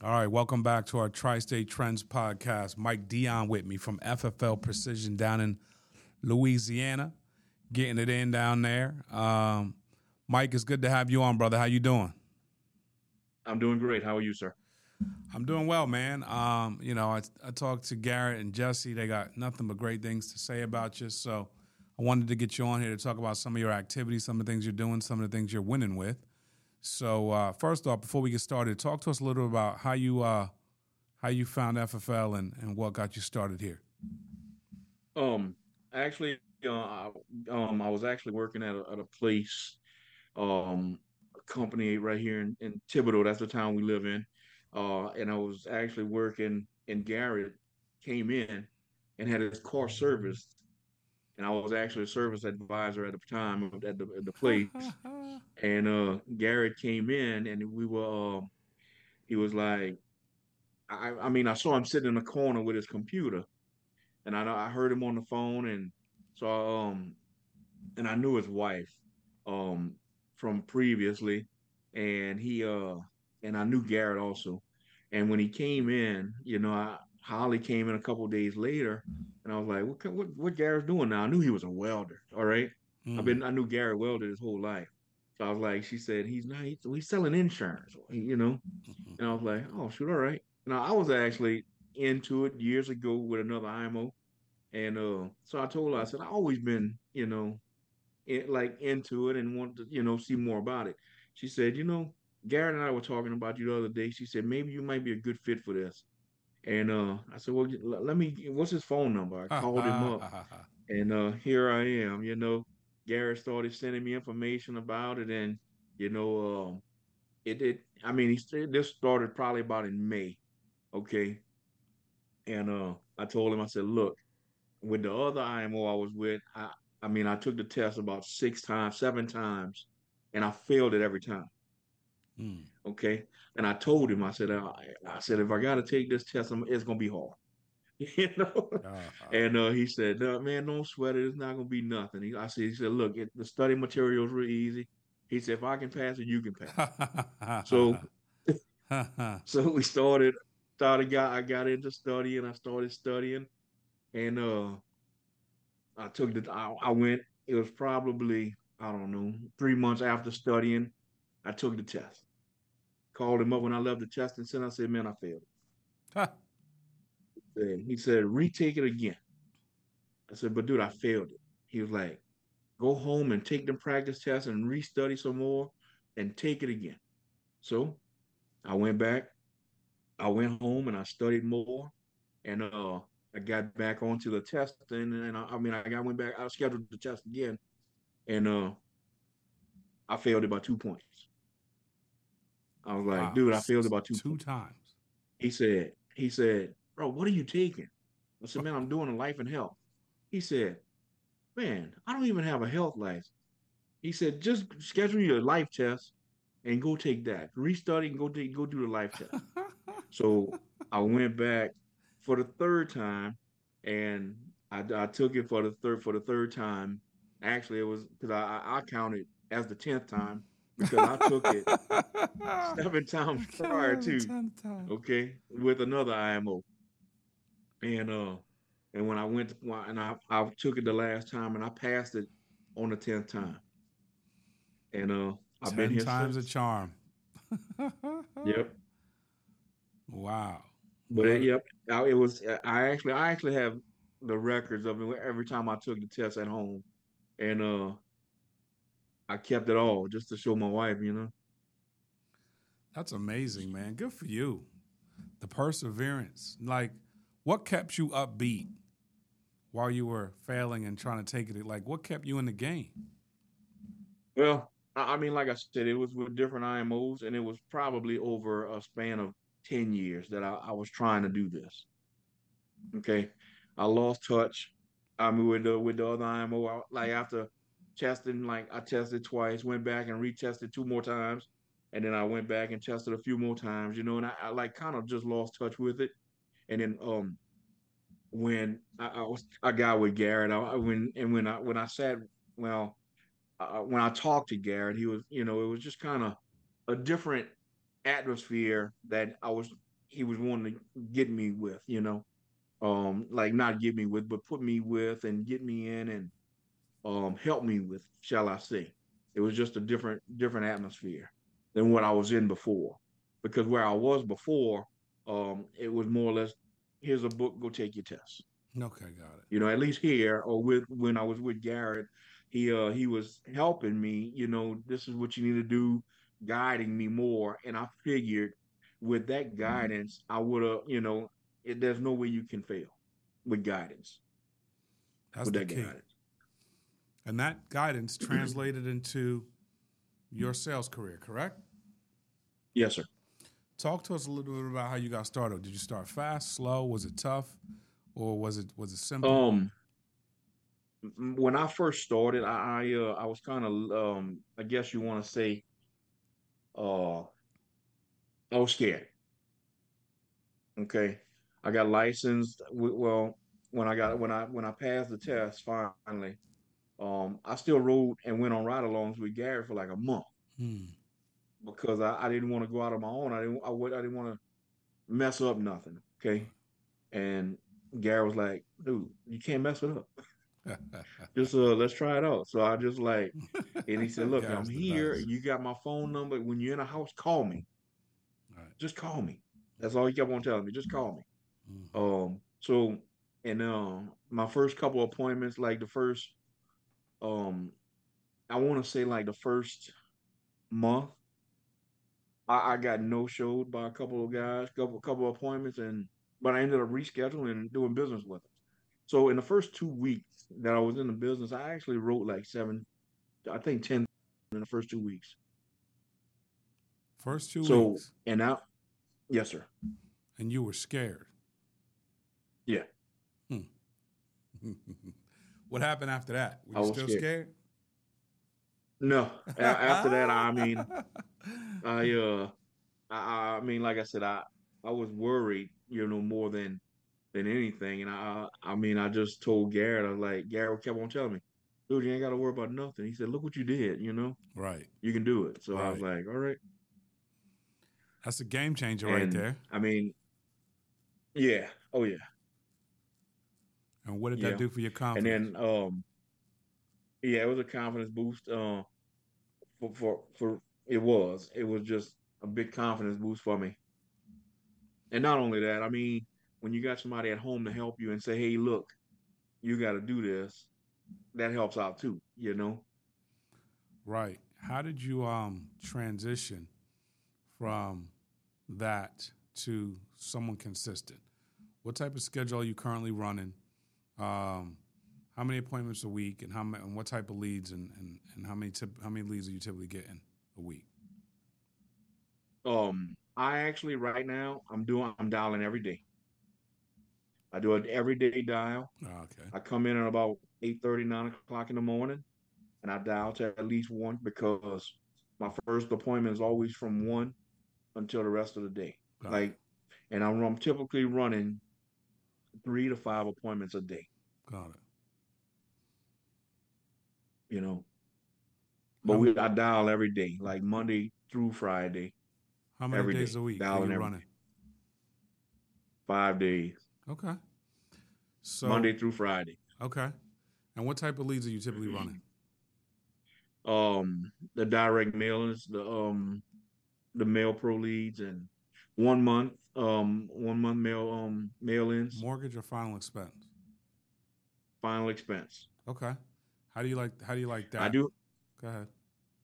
All right, welcome back to our Tri State Trends podcast. Mike Dion with me from FFL Precision down in Louisiana, getting it in down there. Um, Mike, it's good to have you on, brother. How you doing? I'm doing great. How are you, sir? I'm doing well, man. Um, you know, I, I talked to Garrett and Jesse. They got nothing but great things to say about you. So I wanted to get you on here to talk about some of your activities, some of the things you're doing, some of the things you're winning with. So uh, first off, before we get started, talk to us a little bit about how you uh, how you found FFL and, and what got you started here. Um, actually, uh, I, um, I was actually working at a, at a place, um, a company right here in, in Thibodaux. That's the town we live in. Uh, and I was actually working, and Garrett came in and had his car serviced and I was actually a service advisor at the time at the, at the place. and uh, Garrett came in, and we were. Uh, he was like, I, I mean, I saw him sitting in the corner with his computer, and I I heard him on the phone, and so um, and I knew his wife, um, from previously, and he uh, and I knew Garrett also, and when he came in, you know, I Holly came in a couple days later, and I was like, "What what what Garrett's doing now?" I knew he was a welder. All right, mm. I've been I knew Garrett welded his whole life. So I was like, she said he's not he's, he's selling insurance, you know, mm-hmm. and I was like, oh shoot, all right. Now I was actually into it years ago with another IMO, and uh, so I told her I said I always been you know, like into it and want to you know see more about it. She said, you know, Garrett and I were talking about you the other day. She said maybe you might be a good fit for this. And uh, I said, well, let me, what's his phone number? I called him up. and uh, here I am, you know. Garrett started sending me information about it. And, you know, uh, it, did. I mean, he this started probably about in May. Okay. And uh, I told him, I said, look, with the other IMO I was with, I, I mean, I took the test about six times, seven times, and I failed it every time. Mm. Okay. And I told him, I said, I, I said, if I got to take this test, it's going to be hard. you know? Uh-huh. And uh, he said, no, man, don't sweat it. It's not going to be nothing. He, I said, he said, look, it, the study materials is real easy. He said, if I can pass it, you can pass. so, so we started, started, got, I got into studying. I started studying and uh, I took the, I, I went, it was probably, I don't know, three months after studying, I took the test. Called him up when I left the test and center. I said, man, I failed Huh. He said, retake it again. I said, but dude, I failed it. He was like, go home and take them practice tests and restudy some more and take it again. So I went back. I went home and I studied more. And uh, I got back onto the test And I, I mean, I got went back, I scheduled the test again. And uh, I failed it by two points. I was like, wow. dude, I failed about two two times. He said, he said, bro, what are you taking? I said, man, I'm doing a life and health. He said, man, I don't even have a health license. He said, just schedule your life test and go take that. Restudy and go take, go do the life test. so I went back for the third time, and I, I took it for the third for the third time. Actually, it was because I, I counted as the tenth time because I took it seven times prior to okay with another IMO, and uh, and when I went to, and I I took it the last time and I passed it on the tenth time, and uh, I've been here times since. a charm. yep. Wow. But it, yep, it was. I actually I actually have the records of it every time I took the test at home, and uh I kept it all just to show my wife, you know. That's amazing, man. Good for you. The perseverance. Like, what kept you upbeat while you were failing and trying to take it? Like, what kept you in the game? Well, I mean, like I said, it was with different IMOs, and it was probably over a span of 10 years that I, I was trying to do this. Okay. I lost touch. I mean, with the, with the other IMO, like after testing like I tested twice, went back and retested two more times, and then I went back and tested a few more times, you know, and I, I like kind of just lost touch with it. And then um when I, I was got with Garrett, I, when and when I when I sat well uh, when I talked to Garrett, he was you know it was just kind of a different atmosphere that I was he was wanting to get me with, you know, um, like not get me with, but put me with and get me in and um, help me with, shall I say? It was just a different different atmosphere than what I was in before, because where I was before, um, it was more or less, here's a book, go take your test. Okay, got it. You know, at least here or with when I was with Garrett, he uh he was helping me. You know, this is what you need to do, guiding me more, and I figured with that mm-hmm. guidance, I would have, you know, it, there's no way you can fail with guidance. That's with the that key. Guidance. And that guidance translated into your sales career, correct? Yes, sir. Talk to us a little bit about how you got started. Did you start fast, slow? Was it tough, or was it was it simple? Um, when I first started, I I, uh, I was kind of um, I guess you want to say, uh, I was scared. Okay, I got licensed. Well, when I got when I when I passed the test finally, um, I still rode and went on ride-alongs with Gary for like a month hmm. Because I, I didn't want to go out on my own. I didn't I, I didn't want to mess up nothing. Okay, and Gary was like, "Dude, you can't mess it up." just uh let's try it out. So I just like and he said, Look, I'm here, you got my phone number. When you're in a house, call me. Just call me. That's all he kept on telling me. Just call me. Mm-hmm. Um. So, and um, my first couple appointments, like the first, um, I want to say like the first month, I, I got no showed by a couple of guys, couple couple of appointments, and but I ended up rescheduling and doing business with them. So in the first two weeks that I was in the business, I actually wrote like seven, I think ten in the first two weeks. First two so, weeks. And now Yes, sir. And you were scared. Yeah. Hmm. what happened after that? Were you still scared. scared? No. after that, I mean, I uh, I, I mean, like I said, I I was worried, you know, more than than anything, and I I mean, I just told Garrett, I was like, Garrett kept on telling me, dude, you ain't got to worry about nothing. He said, look what you did, you know, right? You can do it. So right. I was like, all right. That's a game changer and, right there. I mean, yeah. Oh yeah. And what did yeah. that do for your confidence? And then, um, yeah, it was a confidence boost. Uh, for, for for it was it was just a big confidence boost for me. And not only that, I mean, when you got somebody at home to help you and say, "Hey, look, you got to do this," that helps out too. You know. Right. How did you um transition from that to someone consistent? What type of schedule are you currently running? Um, how many appointments a week, and how many, and what type of leads, and and, and how many tip, how many leads are you typically getting a week? Um, I actually right now I'm doing I'm dialing every day. I do an everyday dial. Oh, okay. I come in at about 8 30, 9 o'clock in the morning, and I dial to at least one because my first appointment is always from one until the rest of the day. Got like, it. and I'm, I'm typically running three to five appointments a day. Got it. You know, but we I dial every day, like Monday through Friday. How many days day, a week are you running? Five days. Okay. So Monday through Friday. Okay. And what type of leads are you typically running? Um, the direct mailers, the um, the mail pro leads and one month um one month mail um mail ins mortgage or final expense final expense okay how do you like how do you like that i do go ahead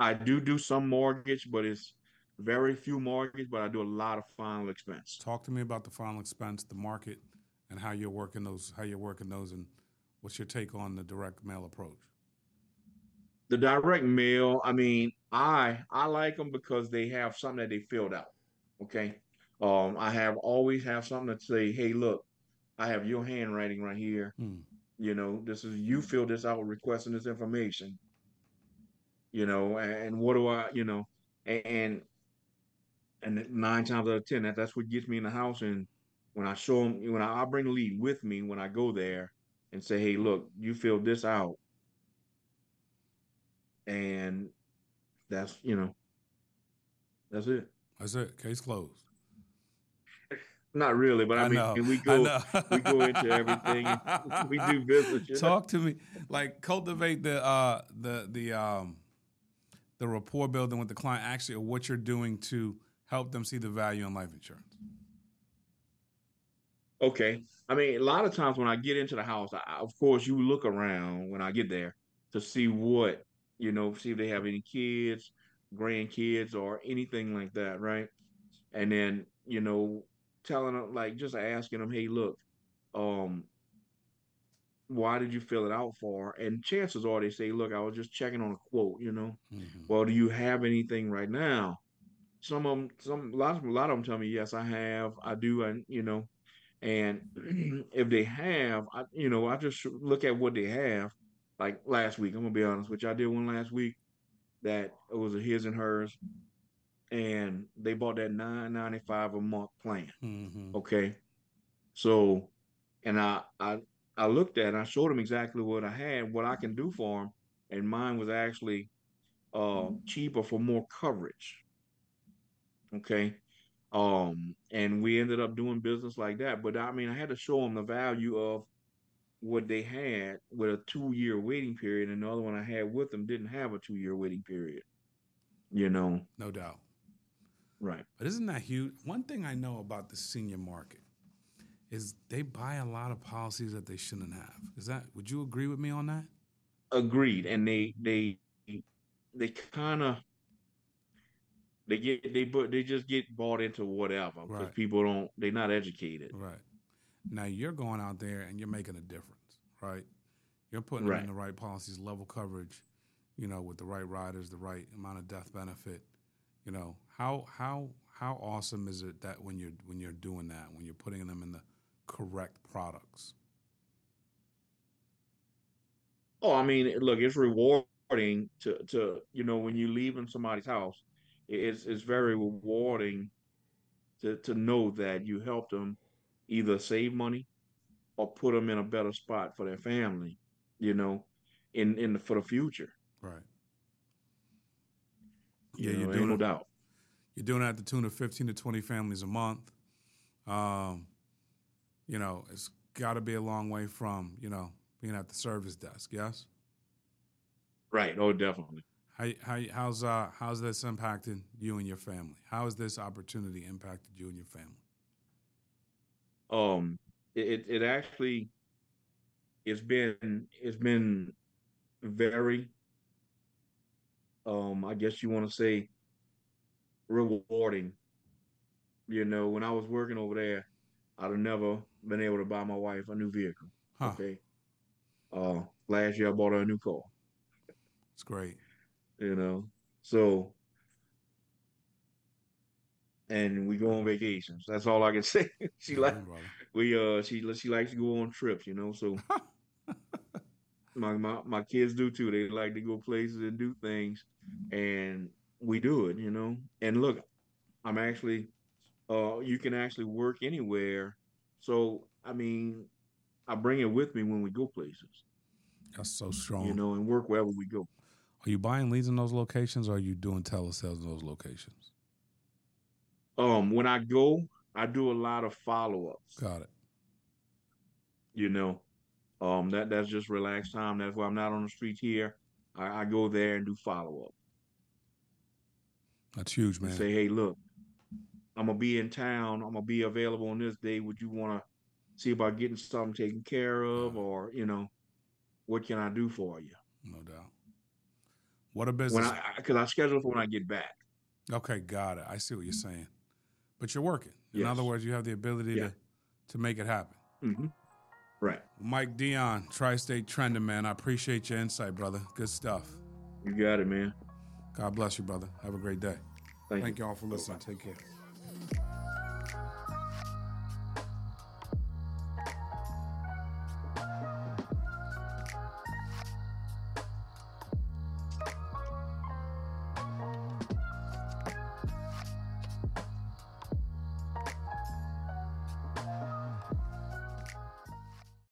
i do do some mortgage but it's very few mortgage but i do a lot of final expense talk to me about the final expense the market and how you're working those how you're working those and what's your take on the direct mail approach the direct mail, I mean, I I like them because they have something that they filled out. Okay. Um, I have always have something to say, hey, look, I have your handwriting right here. Hmm. You know, this is you fill this out requesting this information. You know, and, what do I, you know, and and nine times out of ten, that that's what gets me in the house. And when I show them, when I, I bring the lead with me when I go there and say, hey, look, you filled this out and that's you know that's it. That's it. Case closed. Not really, but I, I mean, we go we go into everything. we do business. Talk to me, like cultivate the uh, the the um, the rapport building with the client. Actually, or what you're doing to help them see the value in life insurance. Okay, I mean, a lot of times when I get into the house, I, of course, you look around when I get there to see what you know, see if they have any kids, grandkids, or anything like that, right? And then you know, telling them like just asking them, hey, look, um, why did you fill it out for? And chances are they say, look, I was just checking on a quote, you know. Mm-hmm. Well, do you have anything right now? Some of them, some a lot, of, a lot of them tell me, yes, I have, I do, and you know, and if they have, I, you know, I just look at what they have. Like last week, I'm gonna be honest, which I did one last week that it was a his and hers and they bought that nine ninety five a month plan. Mm-hmm. Okay, so and I I I looked at I showed him exactly what I had, what I can do for him, and mine was actually uh, cheaper for more coverage. Okay, um, and we ended up doing business like that. But I mean, I had to show them the value of what they had with a two year waiting period, and the other one I had with them didn't have a two year waiting period. You know, no doubt. Right. But isn't that huge? One thing I know about the senior market is they buy a lot of policies that they shouldn't have. Is that would you agree with me on that? Agreed. And they they they kind of they get they but they just get bought into whatever because right. people don't they're not educated. Right. Now you're going out there and you're making a difference, right? You're putting right. in the right policies, level coverage, you know, with the right riders, the right amount of death benefit, you know, how how how awesome is it that when you're when you're doing that, when you're putting them in the correct products? Oh, I mean, look, it's rewarding to to you know when you leave in somebody's house, it's it's very rewarding to to know that you helped them either save money or put them in a better spot for their family, you know, in in the, for the future. Right. Yeah, you are doing no doubt. You're doing at the tune of 15 to 20 families a month. Um, you know, it's got to be a long way from, you know, being at the service desk, yes? Right. Oh, definitely. How, how, how's, uh, how's this impacted you and your family? How has this opportunity impacted you and your family? Um, it, it actually, it's been, it's been very, um, I guess you want to say rewarding. You know, when I was working over there, I'd have never been able to buy my wife a new vehicle. Huh. Okay. Uh, last year I bought her a new car. It's great. You know, so and we go on vacations. That's all I can say. she like we uh she she likes to go on trips. You know, so my, my my kids do too. They like to go places and do things, and we do it, you know. And look, I'm actually, uh, you can actually work anywhere. So I mean, I bring it with me when we go places. That's so strong. You know, and work wherever we go. Are you buying leads in those locations, or are you doing telesales in those locations? Um, when I go, I do a lot of follow ups. Got it. You know, um, that that's just relaxed time. That's why I'm not on the streets here. I, I go there and do follow up. That's huge, man. Say, hey, look, I'm gonna be in town. I'm gonna be available on this day. Would you want to see about getting something taken care of, or you know, what can I do for you? No doubt. What a business. When I because I schedule for when I get back. Okay, got it. I see what you're saying. But you're working. In yes. other words, you have the ability yeah. to to make it happen. Mm-hmm. Right. Mike Dion, Tri-State Trending, man. I appreciate your insight, brother. Good stuff. You got it, man. God bless you, brother. Have a great day. Thank, Thank you all for listening. Take care.